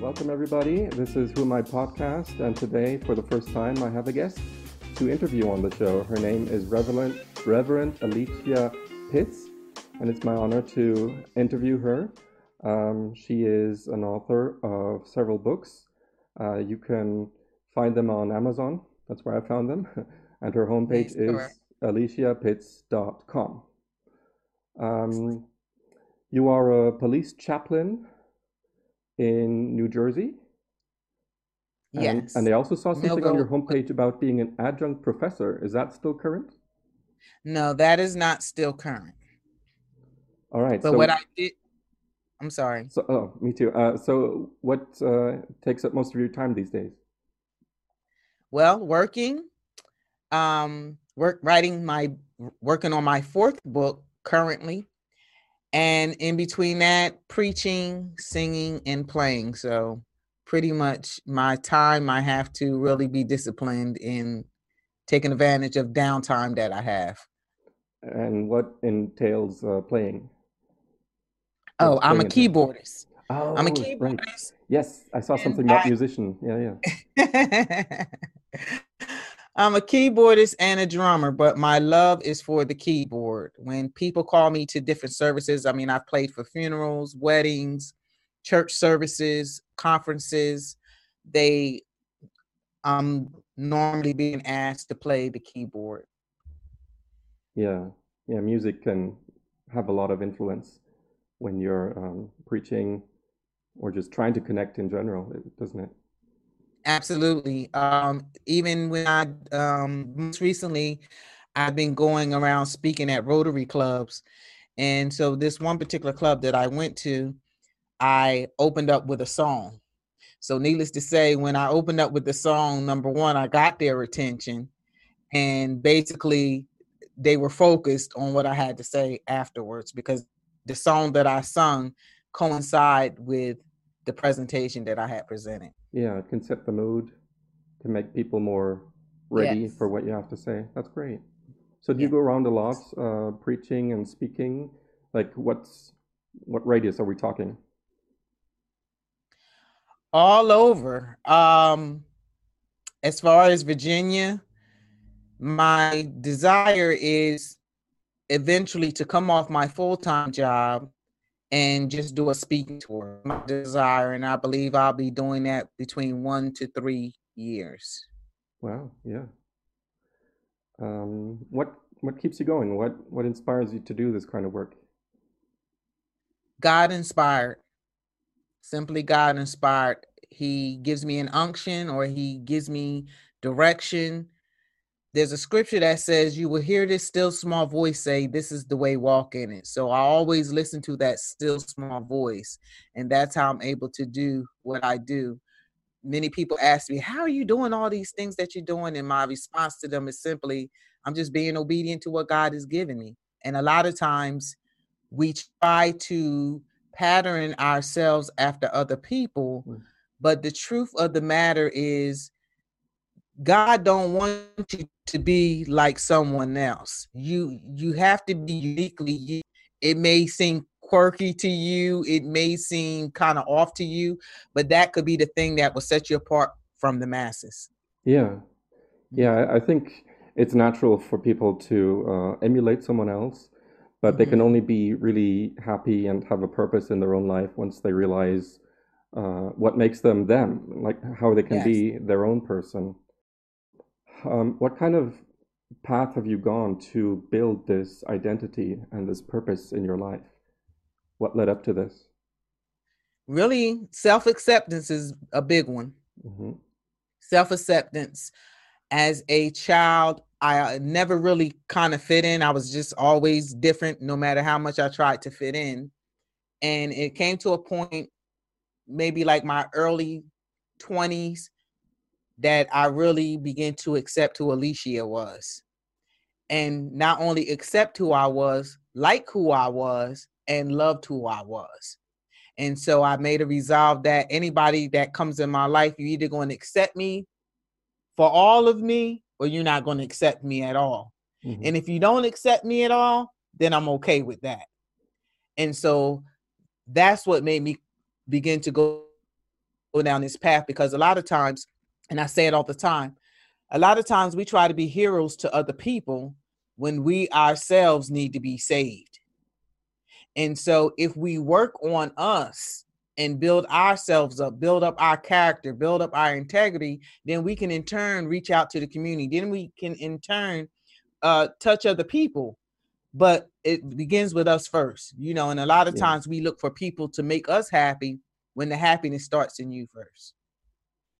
welcome everybody. This is Who Am I podcast, and today, for the first time, I have a guest to interview on the show. Her name is Reverend, Reverend Alicia Pitts, and it's my honor to interview her. Um, she is an author of several books. Uh, you can find them on Amazon. That's where I found them. and her homepage is aliciapitts.com. Um, you are a police chaplain in New Jersey. And, Yes. and I also saw something on your homepage about being an adjunct professor. Is that still current? No, that is not still current. All right. But so, what I did, I'm sorry. so oh, me too. Uh, so what uh, takes up most of your time these days? Well, working, um, work writing my working on my fourth book currently, and in between that, preaching, singing, and playing. So pretty much my time, I have to really be disciplined in taking advantage of downtime that I have. And what entails uh, playing? Oh, I'm a playing entail? keyboardist. Oh, I'm a right. keyboardist. Yes, I saw something about I- musician. Yeah, yeah. I'm a keyboardist and a drummer, but my love is for the keyboard. When people call me to different services, I mean, I've played for funerals, weddings, church services, conferences. They, I'm normally being asked to play the keyboard. Yeah, yeah. Music can have a lot of influence when you're um, preaching or just trying to connect in general, doesn't it? Absolutely. Um, even when I um most recently I've been going around speaking at Rotary clubs. And so this one particular club that I went to, I opened up with a song. So needless to say, when I opened up with the song, number one, I got their attention. And basically they were focused on what I had to say afterwards because the song that I sung coincide with the presentation that I had presented. Yeah, it can set the mood to make people more ready Yes. for what you have to say. That's great. So do you go around a lot, uh, preaching and speaking? Like what's what radius are we talking? all over. Um, as far as Virginia, my desire is eventually to come off my full time job and just do a speaking tour. My desire, and I believe I'll be doing that between one to three years. Wow, yeah. Um, what what keeps you going? What what inspires you to do this kind of work? God inspired, simply God inspired. He gives me an unction or he gives me direction. There's a scripture that says, You will hear this still small voice say, This is the way, walk in it. So I always listen to that still small voice, and that's how I'm able to do what I do. Many people ask me, How are you doing all these things that you're doing? And my response to them is simply, I'm just being obedient to what God has given me. And a lot of times, we try to pattern ourselves after other people Mm. but the truth of the matter is god don't want you to be like someone else you you have to be uniquely you it may seem quirky to you it may seem kind of off to you but that could be the thing that will set you apart from the masses Yeah, yeah. I, think it's natural for people to uh, emulate someone else, but they can Mhm. only be really happy and have a purpose in their own life once they realize uh, what makes them them, like how they can Yes. be their own person. Um, what kind of path have you gone to build this identity and this purpose in your life? What led up to this? really self-acceptance is a big one. Hmm self-acceptance. As a child i uh, never really kind of fit in. I was just always different no matter how much i tried to fit in. And it came to a point maybe like my early 20s that i really began to accept who alicia was and not only accept who i was like who i was and loved who i was and so I made a resolve that anybody that comes in my life, you're either going to accept me for all of me or you're not going to accept me at all. hmm And if you don't accept me at all, then I'm okay with that. And so that's what made me begin to go down this path because a lot of times, and I say it all the time, a lot of times we try to be heroes to other people when we ourselves need to be saved. And so if we work on us and build ourselves up, build up our character, build up our integrity, then we can in turn reach out to the community. Then we can in turn uh, touch other people. But it begins with us first, you know. And a lot of yeah. times we look for people to make us happy when the happiness starts in you first.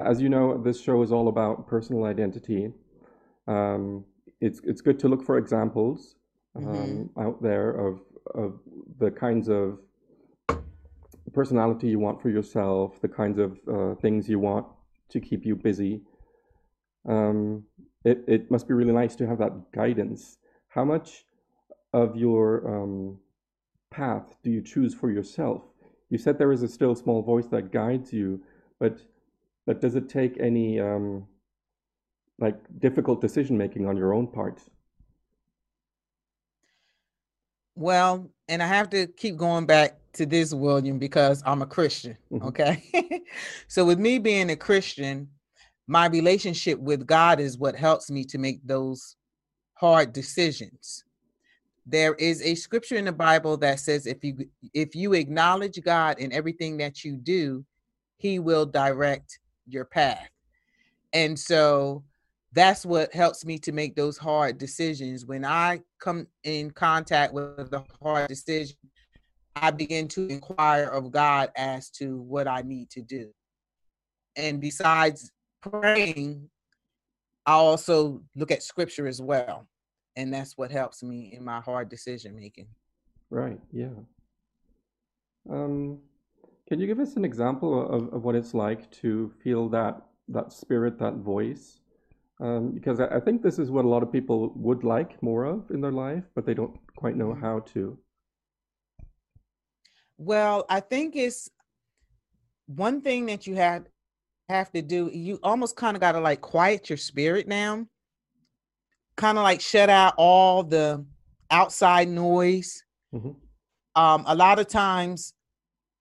As you know, this show is all about personal identity. Um, it's it's good to look for examples um, mm-hmm. out there of of the kinds of personality you want for yourself, the kinds of uh, things you want to keep you busy. Um, it, it must be really nice to have that guidance. How much of your um, path do you choose for yourself? You said there is a still small voice that guides you, but but does it take any um, like difficult decision making on your own part? Well, and I have to keep going back to this, William, because I'm a Christian. Mm-hmm. Okay. so, with me being a Christian, my relationship with God is what helps me to make those hard decisions. There is a scripture in the Bible that says if you if you acknowledge God in everything that you do, he will direct your path. And so that's what helps me to make those hard decisions. When I come in contact with a hard decision, I begin to inquire of God as to what I need to do. And besides praying, I also look at scripture as well. And that's what helps me in my hard decision making. Right. Yeah. Um, can you give us an example of, of what it's like to feel that that spirit, that voice? Um, because I, I think this is what a lot of people would like more of in their life, but they don't quite know mm-hmm. how to. Well, I think it's one thing that you have have to do. You almost kind of got to like quiet your spirit down, kind of like shut out all the outside noise. Mm-hmm. Um, a lot of times,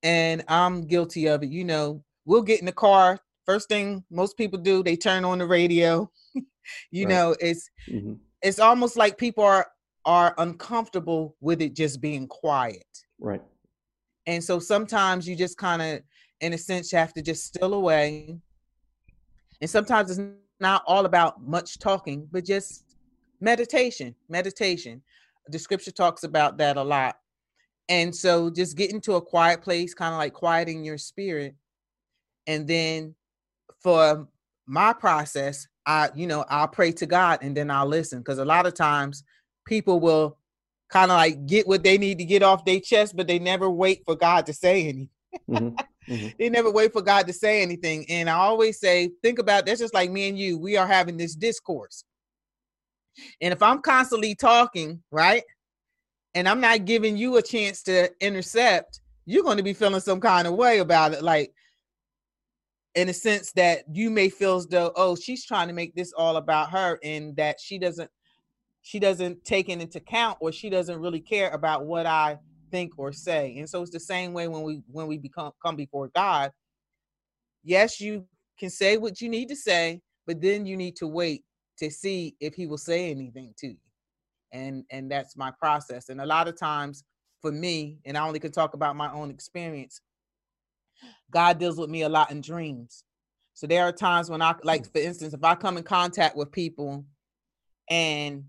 and I'm guilty of it. You know, we'll get in the car. First thing most people do, they turn on the radio. you right. know, it's mm-hmm. it's almost like people are are uncomfortable with it just being quiet. Right. And so sometimes you just kind of, in a sense, you have to just still away. And sometimes it's not all about much talking, but just meditation. Meditation. The scripture talks about that a lot. And so just get into a quiet place, kind of like quieting your spirit. And then for my process, I, you know, I'll pray to God and then I'll listen. Because a lot of times people will kind of like get what they need to get off their chest, but they never wait for God to say anything. Mm-hmm. Mm-hmm. they never wait for God to say anything. And I always say, think about that's just like me and you. We are having this discourse. And if I'm constantly talking, right, and I'm not giving you a chance to intercept, you're going to be feeling some kind of way about it. Like, in a sense that you may feel as though, oh, she's trying to make this all about her, and that she doesn't she doesn't take it into account or she doesn't really care about what I think or say. And so it's the same way when we when we become come before God. Yes, you can say what you need to say, but then you need to wait to see if he will say anything to you. And and that's my process. And a lot of times for me, and I only can talk about my own experience, God deals with me a lot in dreams. So there are times when I like hmm. for instance, if I come in contact with people and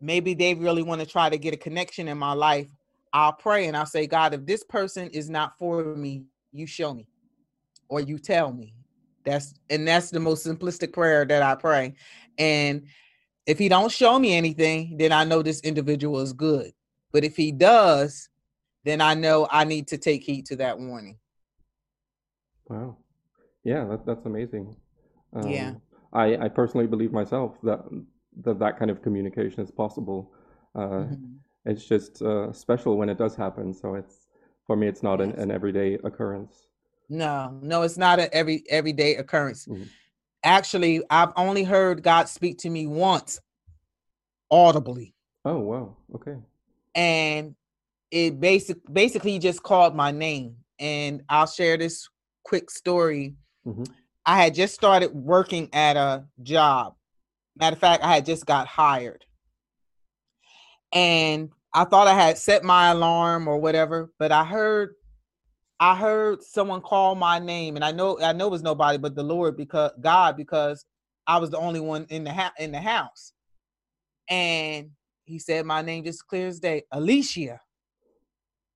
maybe they really want to try to get a connection in my life, I'll pray and I'll say, God, if this person is not for me, you show me or you tell me. That's and that's the most simplistic prayer that I pray. And if he don't show me anything, then I know this individual is good. But if he does, then I know I need to take heed to that warning. Wow. Yeah, that, that's amazing. Um, yeah. I, I personally believe myself that that that kind of communication is possible. Uh, mm-hmm. It's just uh, special when it does happen. So it's for me, it's not an, an, everyday occurrence. No, no, it's not an every everyday occurrence. Mm-hmm. Actually, I've only heard God speak to me once, audibly. Oh wow, okay. And it basic basically just called my name, and I'll share this quick story. hmm I had just started working at a job. Matter of fact, I had just got hired. And I thought I had set my alarm or whatever, but I heard I heard someone call my name and I know I know it was nobody but the Lord because God because I was the only one in the ha- in the house. And he said my name just clear as day, Alicia.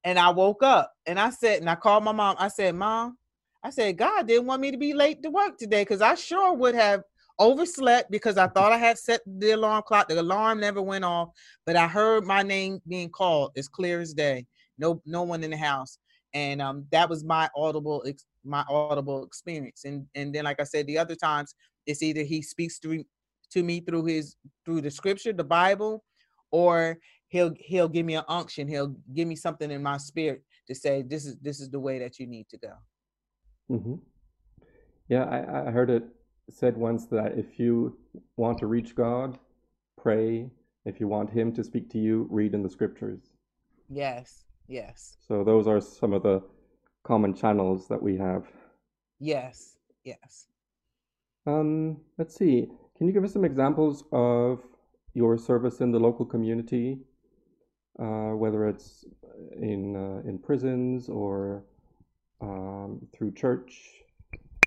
And I woke up and I said, and I called my mom. I said, Mom, I said, God didn't want me to be late to work today because I sure would have overslept because I thought I had set the alarm clock. The alarm never went off, but I heard my name being called as clear as day. No, no one in the house. And um, that was my audible ex- my audible experience. And and then, like I said, the other times it's either he speaks to to me through his through the scripture, the Bible, or he'll he'll give me an unction. He'll give me something in my spirit to say this is this is the way that you need to go. hmm Yeah, I, I heard it said once that if you want to reach God, pray. If you want Him to speak to you, read in the scriptures. Yes, yes, So those are some of the common channels that we have. yes, yes. Um, let's see. Can you give us some examples of your service in the local community, uh, whether it's in uh, in prisons or um, through church?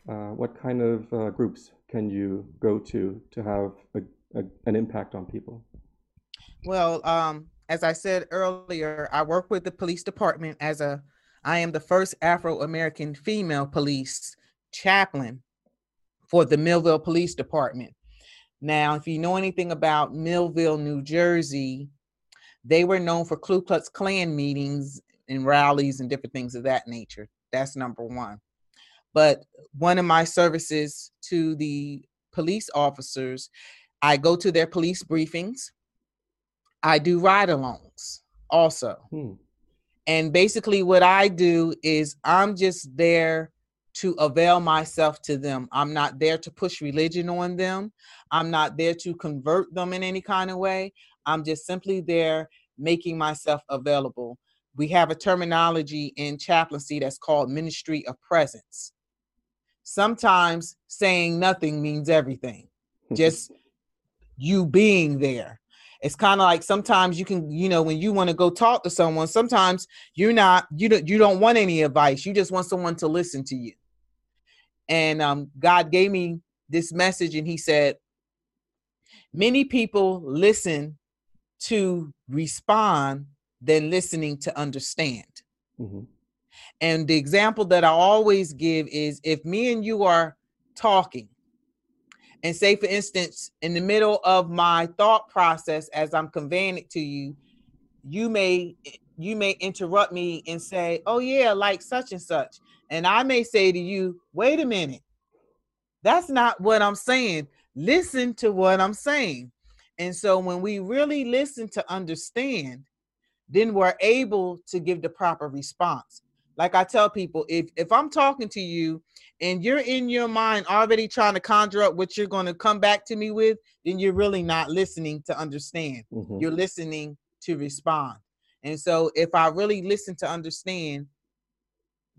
Uh, what kind of uh, groups can you go to to have a, a, an impact on people? Well, um, as I said earlier, I work with the police department as a I am the first Afro American female police chaplain for the Millville Police Department. Now, if you know anything about Millville, New Jersey, they were known for Ku Klux Klan meetings and rallies and different things of that nature. That's number one. But one of my services to the police officers, I go to their police briefings. I do ride alongs also. Hmm. And basically, what I do is I'm just there to avail myself to them. I'm not there to push religion on them. I'm not there to convert them in any kind of way. I'm just simply there making myself available. We have a terminology in chaplaincy that's called ministry of presence. Sometimes saying nothing means everything, just you being there. It's kind of like sometimes you can, you know, when you want to go talk to someone, sometimes you're not, you don't, you don't want any advice. You just want someone to listen to you. And um, God gave me this message, and He said, many people listen to respond than listening to understand. Mhm. And the example that I always give is if me and you are talking, and say, for instance, in the middle of my thought process as I'm conveying it to you, you may you may interrupt me and say, "Oh yeah, like such and such," and I may say to you, "Wait a minute, that's not what I'm saying. Listen to what I'm saying." And so when we really listen to understand, then we're able to give the proper response. Like I tell people, if if I'm talking to you and you're in your mind already trying to conjure up what you're going to come back to me with, then you're really not listening to understand. Mhm. You're listening to respond. And so if I really listen to understand,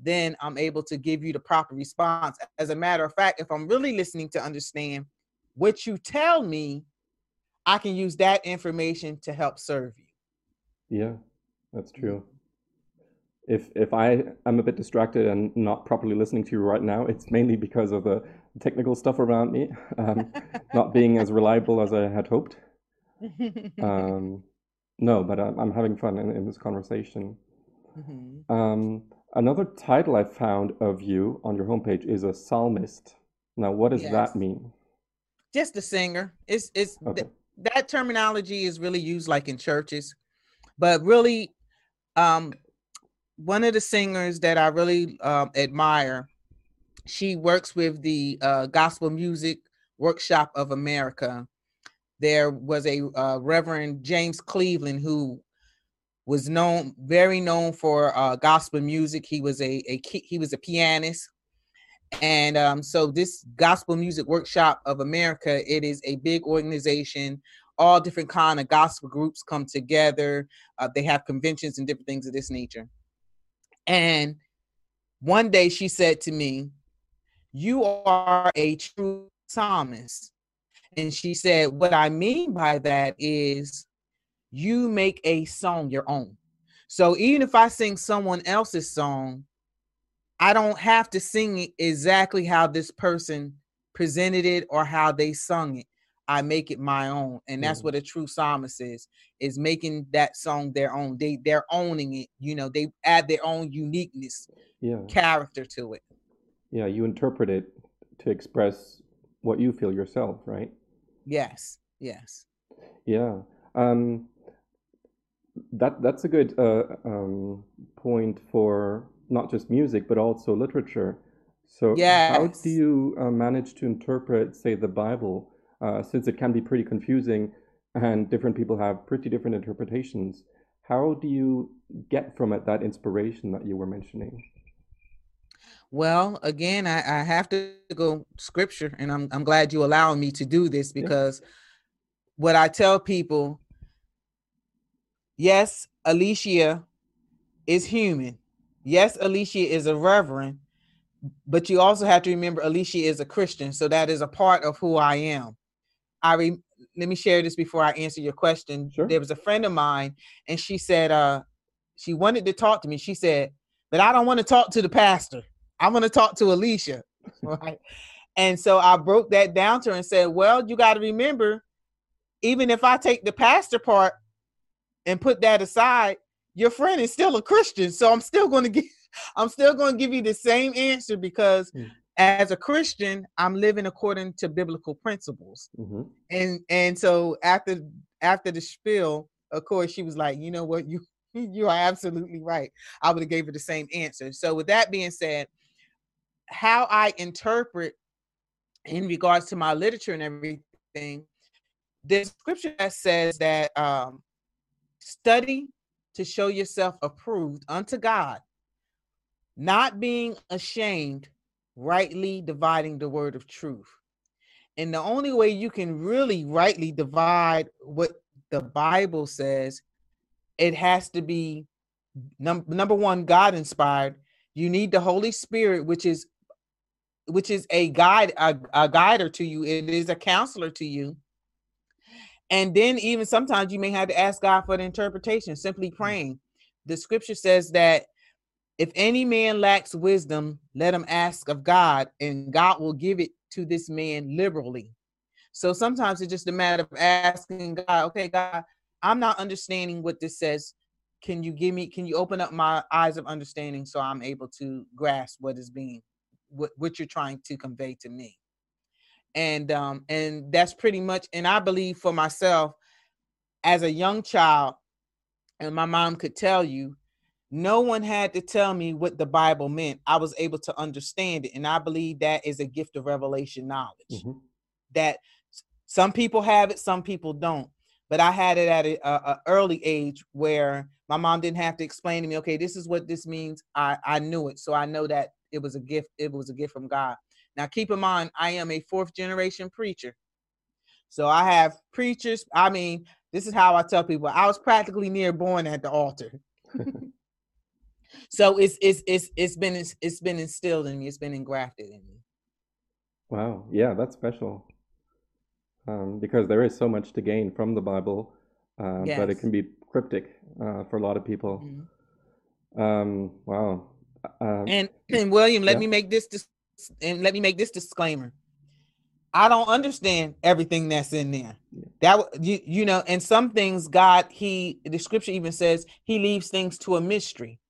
then I'm able to give you the proper response. As a matter of fact, if I'm really listening to understand what you tell me, I can use that information to help serve you. Yeah, that's true. If if I am a bit distracted and not properly listening to you right now, it's mainly because of the technical stuff around me, um, not being as reliable as I had hoped. Um, no, but I'm, I'm having fun in, in this conversation. Mhm. Um, another title I found of you on your homepage is a psalmist. Now, what does Yes. that mean? Just a singer. It's it's th- that terminology is really used like in churches, but really, um, one of the singers that I really um, admire, she works with the uh, Gospel Music Workshop of America. There was a uh, Reverend James Cleveland who was known, very known for uh, gospel music. He was a, a he was a pianist, and um, so this Gospel Music Workshop of America, it is a big organization. All different kind of gospel groups come together. Uh, they have conventions and different things of this nature. And one day she said to me, You are a true psalmist. And she said, What I mean by that is you make a song your own. So even if I sing someone else's song, I don't have to sing it exactly how this person presented it or how they sung it. I make it my own. And that's mm. what a true psalmist is, is making that song their own. They they're owning it, you know, they add their own uniqueness, yeah, character to it. Yeah, you interpret it to express what you feel yourself, right? Yes. Yes. Yeah. Um that that's a good uh, um, point for not just music but also literature. So, yes. how do you uh, manage to interpret, say, the Bible, uh, since it can be pretty confusing and different people have pretty different interpretations? How do you get from it that inspiration that you were mentioning? Well, again, I, I have to go scripture, and I'm I'm glad you allow me to do this because yeah. what I tell people Yes, Alicia is human. Yes, Alicia is a reverend, but you also have to remember Alicia is a Christian, so that is a part of who I am. I re- let me share this before I answer your question. Sure. There was a friend of mine, and she said, uh, she wanted to talk to me. She said, but I don't want to talk to the pastor. I want to talk to Alicia. right. And so I broke that down to her and said, Well, you got to remember, even if I take the pastor part, and put that aside, your friend is still a Christian. So I'm still going to give I'm still going to give you the same answer because mm. As a Christian, I'm living according to biblical principles. Mm-hmm. And and so after after the spiel, of course, she was like, you know what, you you are absolutely right. I would have gave her the same answer. So with that being said, how I interpret in regards to my literature and everything, the scripture that says that um, Study to show yourself approved unto God, not being ashamed, rightly dividing the word of truth. And the only way you can really rightly divide what the Bible says, it has to be num- number one, God inspired. You need the Holy Spirit, which is which is a guide, a, a guider to you. It is a counselor to you and then even sometimes you may have to ask God for the interpretation, simply mm. praying. The scripture says that if any man lacks wisdom, let him ask of God, and God will give it to this man liberally. So sometimes it's just a matter of asking God, okay, God, I'm not understanding what this says. Can you give me, can you open up my eyes of understanding so I'm able to grasp what is being, what, what you're trying to convey to me? and um and that's pretty much and i believe for myself as a young child and my mom could tell you no one had to tell me what the bible meant i was able to understand it and i believe that is a gift of revelation knowledge mm-hmm. that some people have it some people don't but i had it at a, a, early age where my mom didn't have to explain to me okay this is what this means i i knew it so i know that it was a gift it was a gift from god now, keep in mind, I am a fourth generation preacher. So I have preachers. I mean, this is how I tell people I was practically near born at the altar. so it's it's it's it's been it's been instilled in me. It's been engrafted in me. Wow, yeah, that's special. Um, because there is so much to gain from the Bible, uh, yes. but it can be cryptic uh, for a lot of people. Mm-hmm. Um, wow. Uh, and and William, let yeah. me make this dis- and let me make this disclaimer. I don't understand everything that's in there. That you you know, and some things God he the scripture even says he leaves things to a mystery.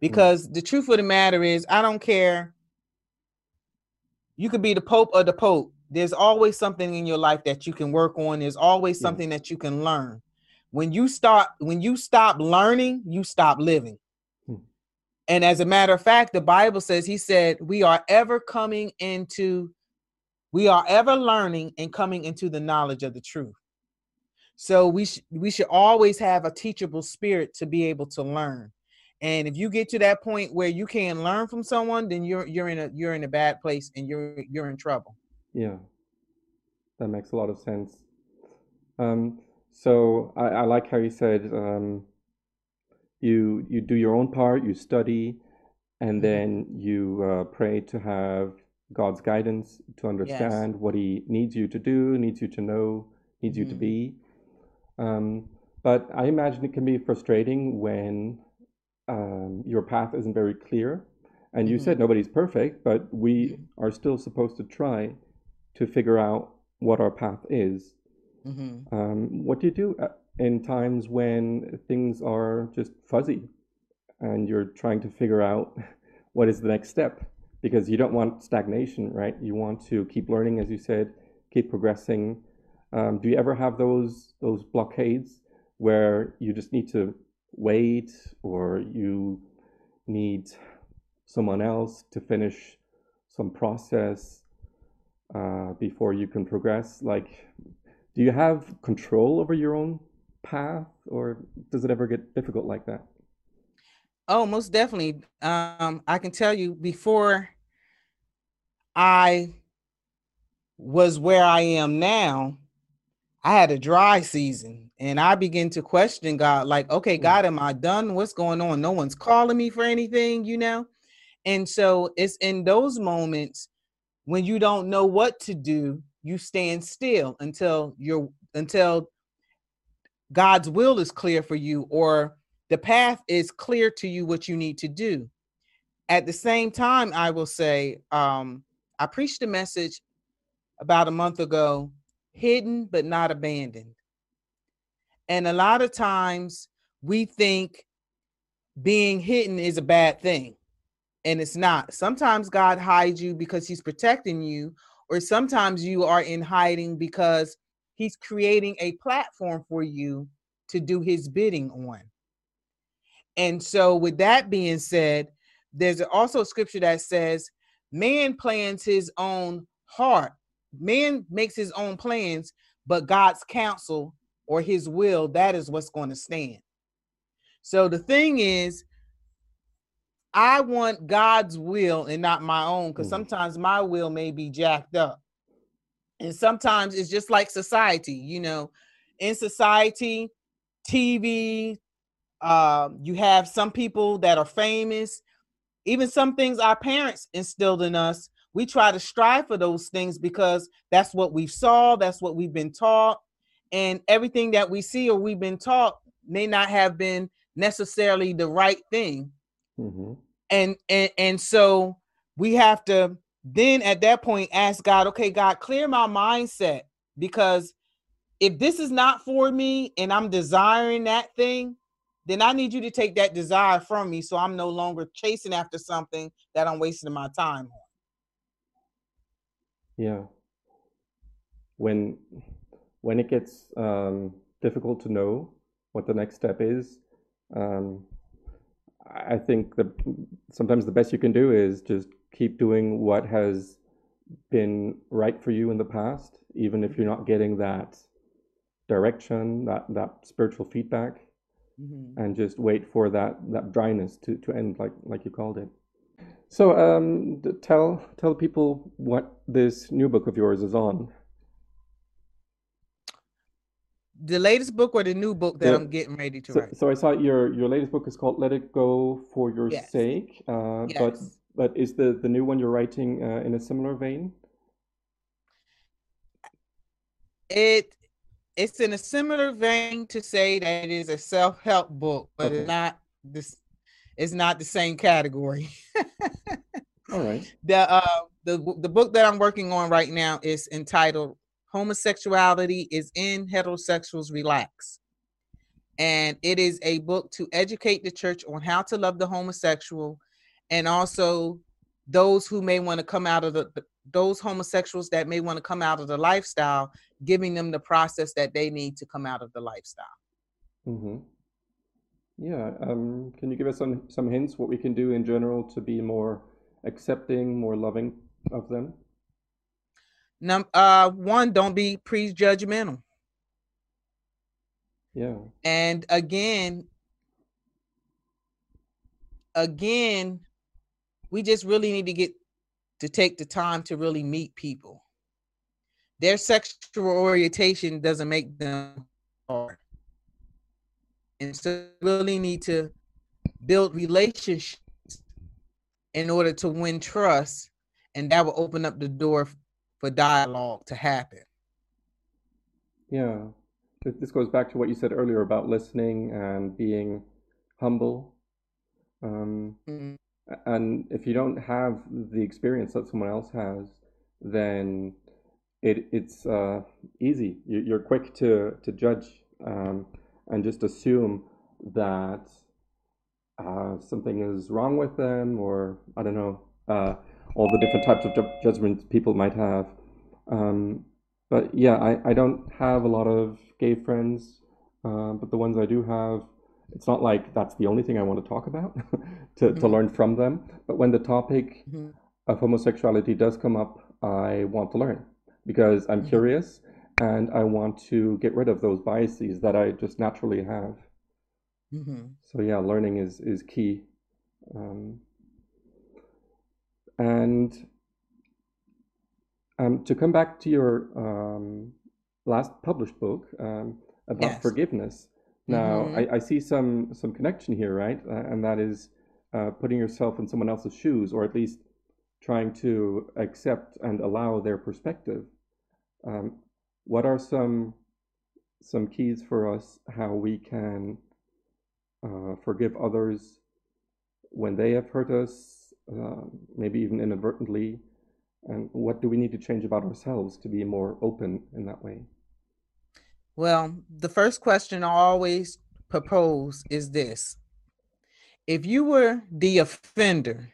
Because mm. the truth of the matter is, I don't care. You could be the pope or the pope. There's always something in your life that you can work on. There's always something that you can learn. When you start when you stop learning, you stop living. And as a matter of fact, the Bible says, He said, we are ever coming into, we are ever learning and coming into the knowledge of the truth. So we sh- we should always have a teachable spirit to be able to learn. And if you get to that point where you can't learn from someone, then you're you're in a you're in a bad place and you're you're in trouble. Yeah, that makes a lot of sense. Um, so I, I like how you said um, you you do your own part you study and Mhm. then you uh, pray to have God's guidance to understand what He needs you to do, needs you to know, needs you to Mhm. be. Um, but I imagine it can be frustrating when um, your path isn't very clear. And you Mhm. said nobody's perfect, but we are still supposed to try to figure out what our path is. Mhm. Um, what do you do uh, in times when things are just fuzzy and you're trying to figure out what is the next step? Because you don't want stagnation, right? You want to keep learning, as you said, keep progressing. Um, do you ever have those those blockades where you just need to wait, or you need someone else to finish some process uh, before you can progress? Like, do you have control over your own path, or does it ever get difficult like that? Oh, most definitely. Um, I can tell you before I was where I am now, I had a dry season and I began to question God, like, okay, Mm. God, am I done? What's going on? No one's calling me for anything, you know? And so it's in those moments when you don't know what to do, you stand still until you're until God's will is clear for you or the path is clear to you what you need to do. At the same time, I will say, um, I preached a message about a month ago, hidden but not abandoned. And a lot of times we think being hidden is a bad thing, and it's not. Sometimes God hides you because he's protecting you, or sometimes you are in hiding because he's creating a platform for you to do his bidding on. And so, with that being said, there's also scripture that says, Man plans his own heart, man makes his own plans, but God's counsel or his will, that is what's going to stand. So, the thing is, I want God's will and not my own because Mm. sometimes my will may be jacked up. And sometimes it's just like society, you know, in society, TV, um, you have some people that are famous, even some things our parents instilled in us. We try to strive for those things because that's what we saw, that's what we've been taught, and everything that we see or we've been taught may not have been necessarily the right thing. Hmm and and and so we have to then at that point ask god okay god clear my mindset because if this is not for me and i'm desiring that thing then i need you to take that desire from me so i'm no longer chasing after something that i'm wasting my time on Yeah. When when it gets um, difficult to know what the next step is, um, I think the sometimes the best you can do is just keep doing what has been right for you in the past, even if you're not getting that direction, that that spiritual feedback, Mhm. and just wait for that that dryness to to end, like like you called it. So, um, tell tell people what this new book of yours is on. the latest book or the new book that The- i'm getting ready to So, write so I saw your your latest book is called "Let It Go for Your Yes. Sake," uh, but Yes. but is the the new one you're writing uh, in a similar vein? it it's in a similar vein to say that it is a self-help book but Okay. not this it's not the same category All right. the uh the the book that i'm working on right now is entitled homosexuality is in heterosexuals relax and it is a book to educate the church on how to love the homosexual and also those who may want to come out of the the- those homosexuals that may want to come out of the lifestyle giving them the process that they need to come out of the lifestyle Mm-hmm. Yeah. Um, can you give us some some hints what we can do in general to be more accepting, more loving of them? Num- uh one don't be prejudgmental Yeah. and again again we just really need to get to take the time to really meet people their sexual orientation doesn't make them hard and so really need to build relationships in order to win trust, and that will open up the door for dialogue to happen. Yeah, this goes back to what you said earlier about listening and being humble. Um, mm-hmm. And if you don't have the experience that someone else has, then it, it's uh, easy. You're quick to, to judge um, and just assume that uh, something is wrong with them, or I don't know, uh, all the different types of ju- judgments people might have. Um, but yeah, I, I don't have a lot of gay friends, uh, but the ones I do have, it's not like that's the only thing I want to talk about to, mm-hmm. to learn from them. But when the topic mm-hmm. of homosexuality does come up, I want to learn because I'm mm-hmm. curious and I want to get rid of those biases that I just naturally have. Mm-hmm. So yeah, learning is is key. Um, and um, to come back to your um, last published book um, about yes. forgiveness. Now, mm-hmm. I, I, see some some connection here, right? Uh, and that is uh, putting yourself in someone else's shoes, or at least trying to accept and allow their perspective. Um, what are some some keys for us how we can uh, forgive others when they have hurt us, uh, maybe even inadvertently, and what do we need to change about ourselves to be more open in that way? Well, the first question I always propose is this if you were the offender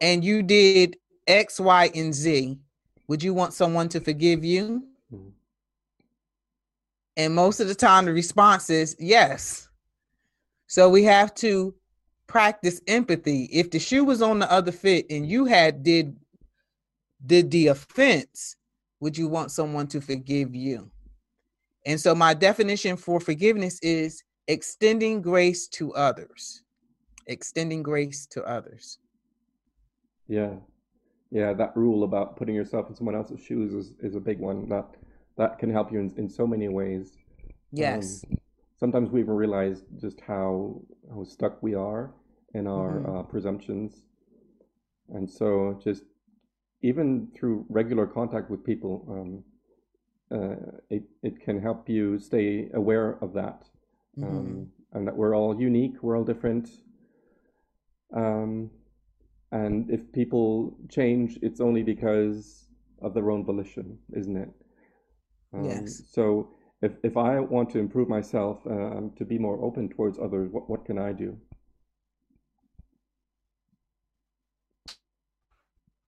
and you did X, Y, and Z, would you want someone to forgive you? Mm-hmm. And most of the time, the response is yes. So we have to practice empathy. If the shoe was on the other foot and you had did did the offense, would you want someone to forgive you? And so my definition for forgiveness is extending grace to others. Extending grace to others. Yeah. Yeah, that rule about putting yourself in someone else's shoes is, is a big one. That that can help you in, in so many ways. Yes. Um, sometimes we even realize just how how stuck we are in our mm-hmm. uh, presumptions. And so just even through regular contact with people, um, uh, it, it can help you stay aware of that. Um, mm-hmm. and that we're all unique, we're all different. Um, and if people change, it's only because of their own volition, isn't it? Um, yes. So if, if I want to improve myself, um, to be more open towards others, what, what can I do?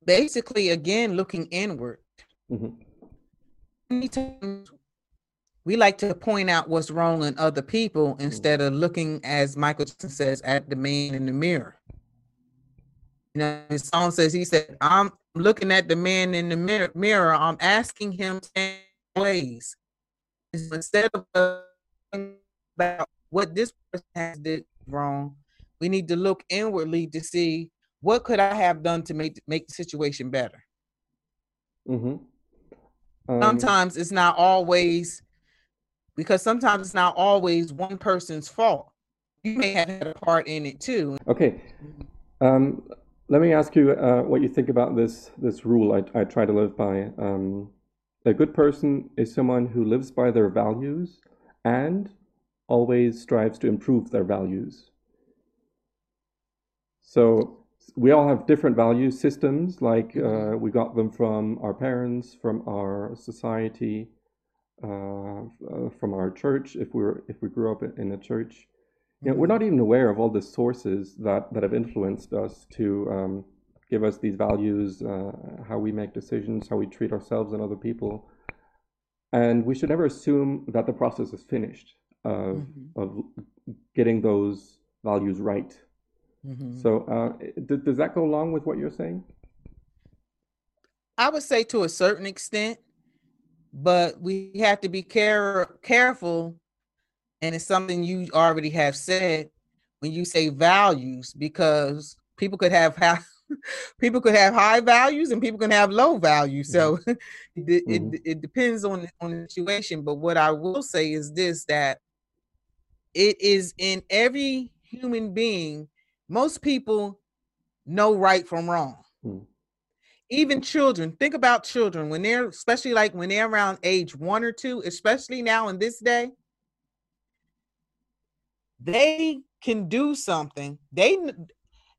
basically again looking inward. Mm-hmm. Many times we like to point out what's wrong in other people mm-hmm. instead of looking, as Michael Jackson says, at the man in the mirror. You know, his song says he said, "I'm looking at the man in the mirror. mirror I'm asking him ways instead of about what this person has did wrong. We need to look inwardly to see what could I have done to make make the situation better? Mm-hmm. Um, sometimes it's not always because sometimes it's not always one person's fault. You may have had a part in it too. Okay. Um, let me ask you uh, what you think about this this rule I, I try to live by. Um, a good person is someone who lives by their values and always strives to improve their values. So we all have different value systems. Like uh, we got them from our parents, from our society, uh, uh, from our church. If we were, if we grew up in a church, you know, we're not even aware of all the sources that that have influenced us to um, give us these values, uh, how we make decisions, how we treat ourselves and other people. And we should never assume that the process is finished of mm-hmm. of getting those values right Mm-hmm. So, uh, th- does that go along with what you're saying? I would say to a certain extent, but we have to be care- careful. And it's something you already have said when you say values, because people could have high, people could have high values and people can have low values. So mm-hmm. it, mm-hmm. it, it depends on on the situation. But what I will say is this: that it is in every human being most people know right from wrong. Hmm. Even children, think about children when they're, especially like when they're around age one or two, especially now in this day, they can do something. They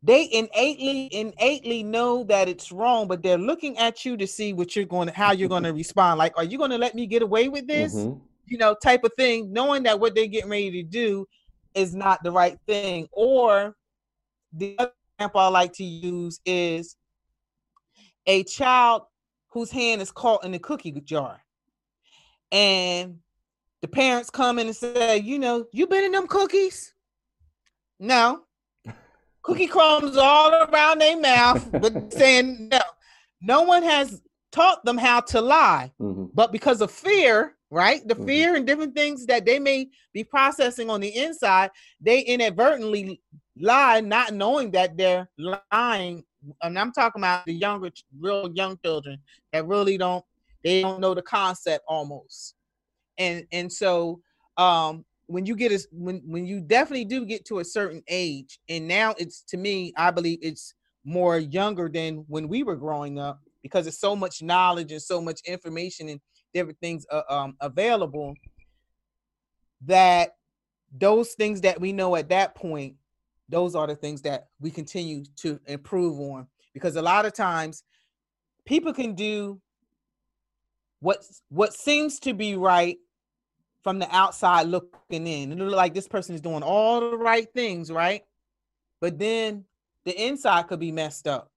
they innately innately know that it's wrong, but they're looking at you to see what you're going to how you're going to respond. Like, are you going to let me get away with this? Mhm. You know, type of thing, knowing that what they're getting ready to do is not the right thing. Or the other example I like to use is a child whose hand is caught in the cookie jar. And the parents come in and say, you know, you been in them cookies? No. Cookie crumbs all around their mouth, but saying no. No one has taught them how to lie. Mhm. But because of fear, right? The Mhm. fear and different things that they may be processing on the inside, they inadvertently lie, not knowing that they're lying. And I'm talking about the younger, real young children that really don't, they don't know the concept almost. And and so um when you get a when when you definitely do get to a certain age, and now it's to me, I believe it's more younger than when we were growing up because there's so much knowledge and so much information and different things uh, um, available that those things that we know at that point those are the things that we continue to improve on because a lot of times people can do what what seems to be right from the outside looking in. It look like this person is doing all the right things right? But then the inside could be messed up.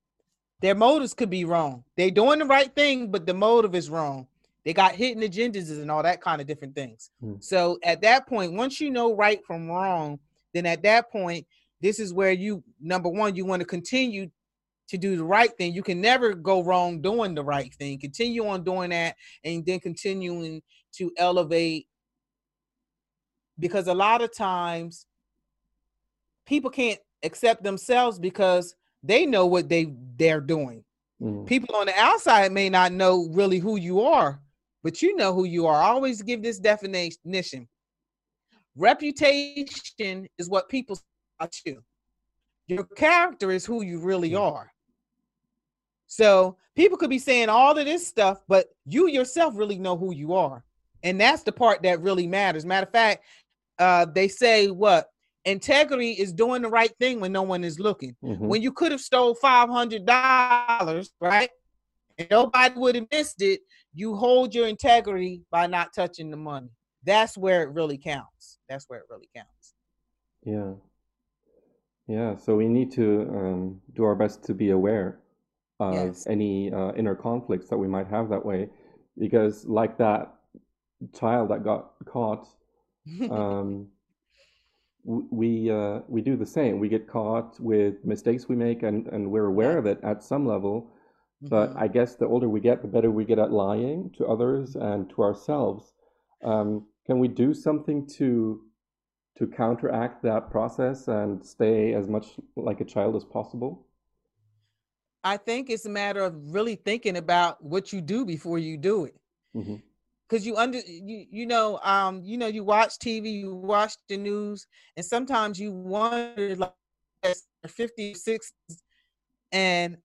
Their motives could be wrong. They're doing the right thing but the motive is wrong. They got hidden agendas and all that kind of different things. Hmm. so at that point once you know right from wrong then at that point this is where you number one you want to continue to do the right thing. You can never go wrong doing the right thing. Continue on doing that and then continuing to elevate because a lot of times people can't accept themselves because they know what they they're doing. Mhm. people on the outside may not know really who you are but you know who you are. I always give this definition. Reputation is what people say about you. Your character is who you really Mm. are. So people could be saying all of this stuff but you yourself really know who you are. And that's the part that really matters. Matter of fact uh they say what integrity is doing the right thing when no one is looking Mhm. when you could have stole five hundred dollars, right? And nobody would have missed it. You hold your integrity by not touching the money. That's where it really counts. That's where it really counts. Yeah. Yeah. So we need to um, do our best to be aware of Yes. any uh, inner conflicts that we might have that way, because like that child that got caught, um, we uh, we do the same. We get caught with mistakes we make, and and we're aware of it at some level. But Mhm. I guess the older we get, the better we get at lying to others and to ourselves. Um, can we do something to to counteract that process and stay as much like a child as possible? I think it's a matter of really thinking about what you do before you do it. hmm Cause you under you you know um you know you watch TV, you watch the news, and sometimes you wonder like as 50, 60s, and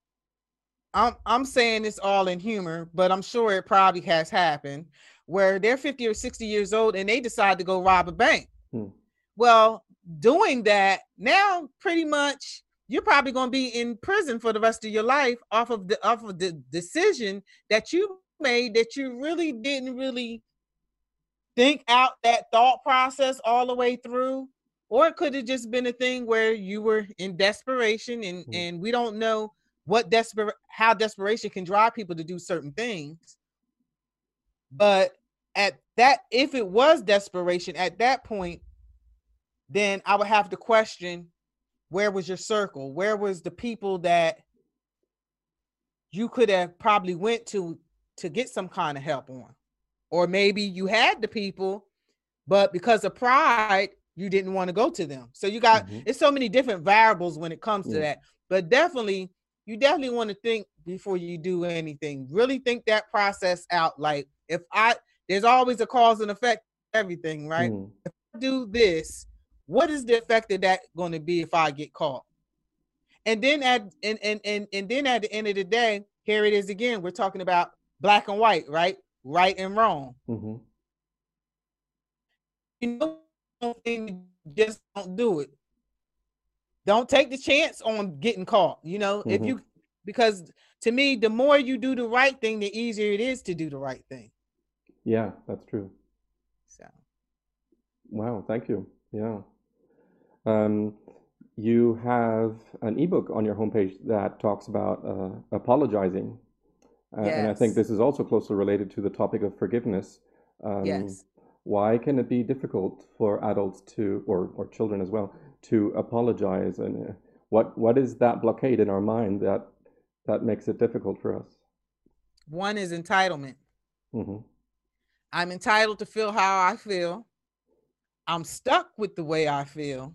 I'm I'm saying this all in humor, but I'm sure it probably has happened where they're 50 or 60 years old and they decide to go rob a bank. Hmm. Well, doing that now pretty much you're probably going to be in prison for the rest of your life off of the off of the decision that you made that you really didn't really think out that thought process all the way through? Or it could have just been a thing where you were in desperation and Hmm. and we don't know what desperate how desperation can drive people to do certain things. But at that if it was desperation at that point then i would have to question where was your circle? Where was the people that you could have probably went to to get some kind of help on. Or maybe you had the people but because of pride you didn't want to go to them. So you got Mhm. it's so many different variables when it comes to that. But definitely you definitely want to think before you do anything. Really think that process out. Like if i there's always a cause and effect everything right? Mm. do this what is the effect of that going to be if i get caught? And then at and, and and and then at the end of the day, here it is again. We're talking about black and white, right? Right and wrong. Mm-hmm. You know, just don't do it. Don't take the chance on getting caught. You know, mm-hmm. if you because to me, the more you do the right thing, the easier it is to do the right thing. Yeah, that's true. So, wow, thank you. Yeah. Um, you have an ebook on your homepage that talks about uh, apologizing. Uh, yes. And I think this is also closely related to the topic of forgiveness. Um, yes. Why can it be difficult for adults to, or, or children as well, to apologize? And uh, what what is that blockade in our mind that that makes it difficult for us? One is entitlement. Mm-hmm. I'm entitled to feel how I feel. I'm stuck with the way I feel.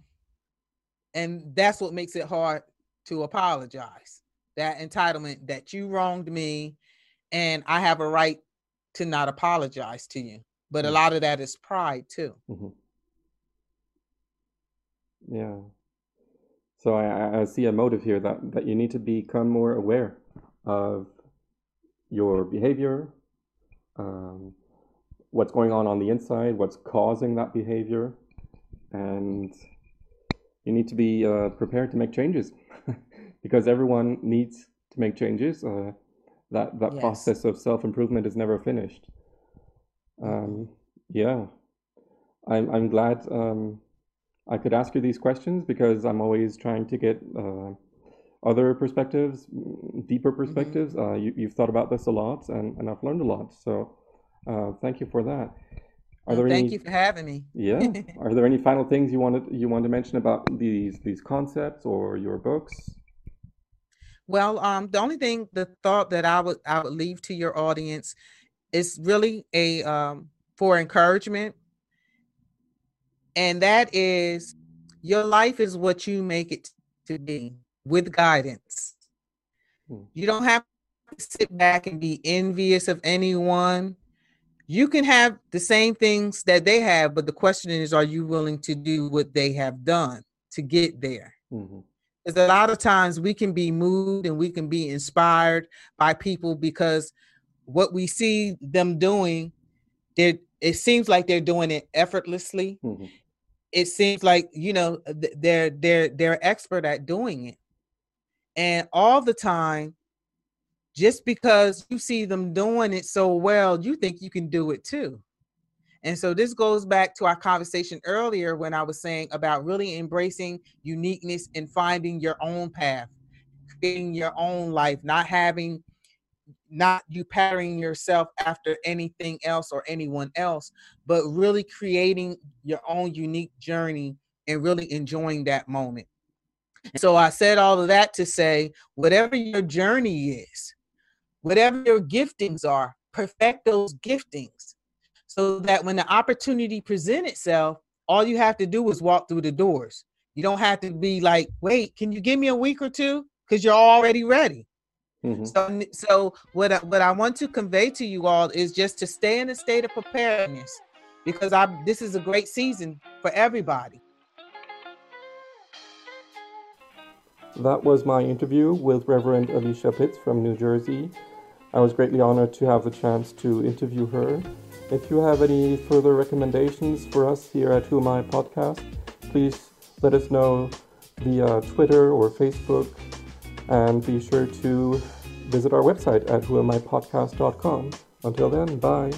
And that's what makes it hard to apologize. That entitlement that you wronged me and I have a right to not apologize to you. But mm-hmm. a lot of that is pride too. Mm-hmm. Yeah. So I, I see a motive here that, that you need to become more aware of your behavior, um, what's going on on the inside, what's causing that behavior, and you need to be uh, prepared to make changes because everyone needs to make changes. Uh, that that yes. process of self improvement is never finished. Um, yeah, I'm I'm glad um, I could ask you these questions because I'm always trying to get uh, other perspectives, deeper mm-hmm. perspectives. Mm-hmm. Uh, you, have thought about this a lot, and, and I've learned a lot. So uh, thank you for that. Are there thank any, you for having me. yeah. Are there any final things you wanted you want to mention about these these concepts or your books? Well, um, the only thing, the thought that I would I would leave to your audience is really a um, for encouragement and that is your life is what you make it to be with guidance. Hmm. You don't have to sit back and be envious of anyone. You can have the same things that they have, but the question is, are you willing to do what they have done to get there? Mm-hmm. Because a lot of times we can be moved and we can be inspired by people because what we see them doing, it seems like they're doing it effortlessly. Mm-hmm. It seems like you know they're they're they're expert at doing it. And all the time just because you see them doing it so well you think you can do it too and so this goes back to our conversation earlier when i was saying about really embracing uniqueness and finding your own path creating your own life not having not you patterning yourself after anything else or anyone else, but really creating your own unique journey and really enjoying that moment. So I said all of that to say, whatever your journey is, whatever your giftings are, perfect those giftings so that when the opportunity present itself, all you have to do is walk through the doors. You don't have to be like, wait, can you give me a week or two? Because you're already ready. Mm-hmm. So, so what I, what I want to convey to you all is just to stay in a state of preparedness because I this is a great season for everybody. That was my interview with Reverend Alicia Pitts from New Jersey. I was greatly honored to have the chance to interview her. If you have any further recommendations for us here at Who Am I podcast, please let us know via Twitter or Facebook and be sure to visit our website at whoamipodcast.com. Until then, bye.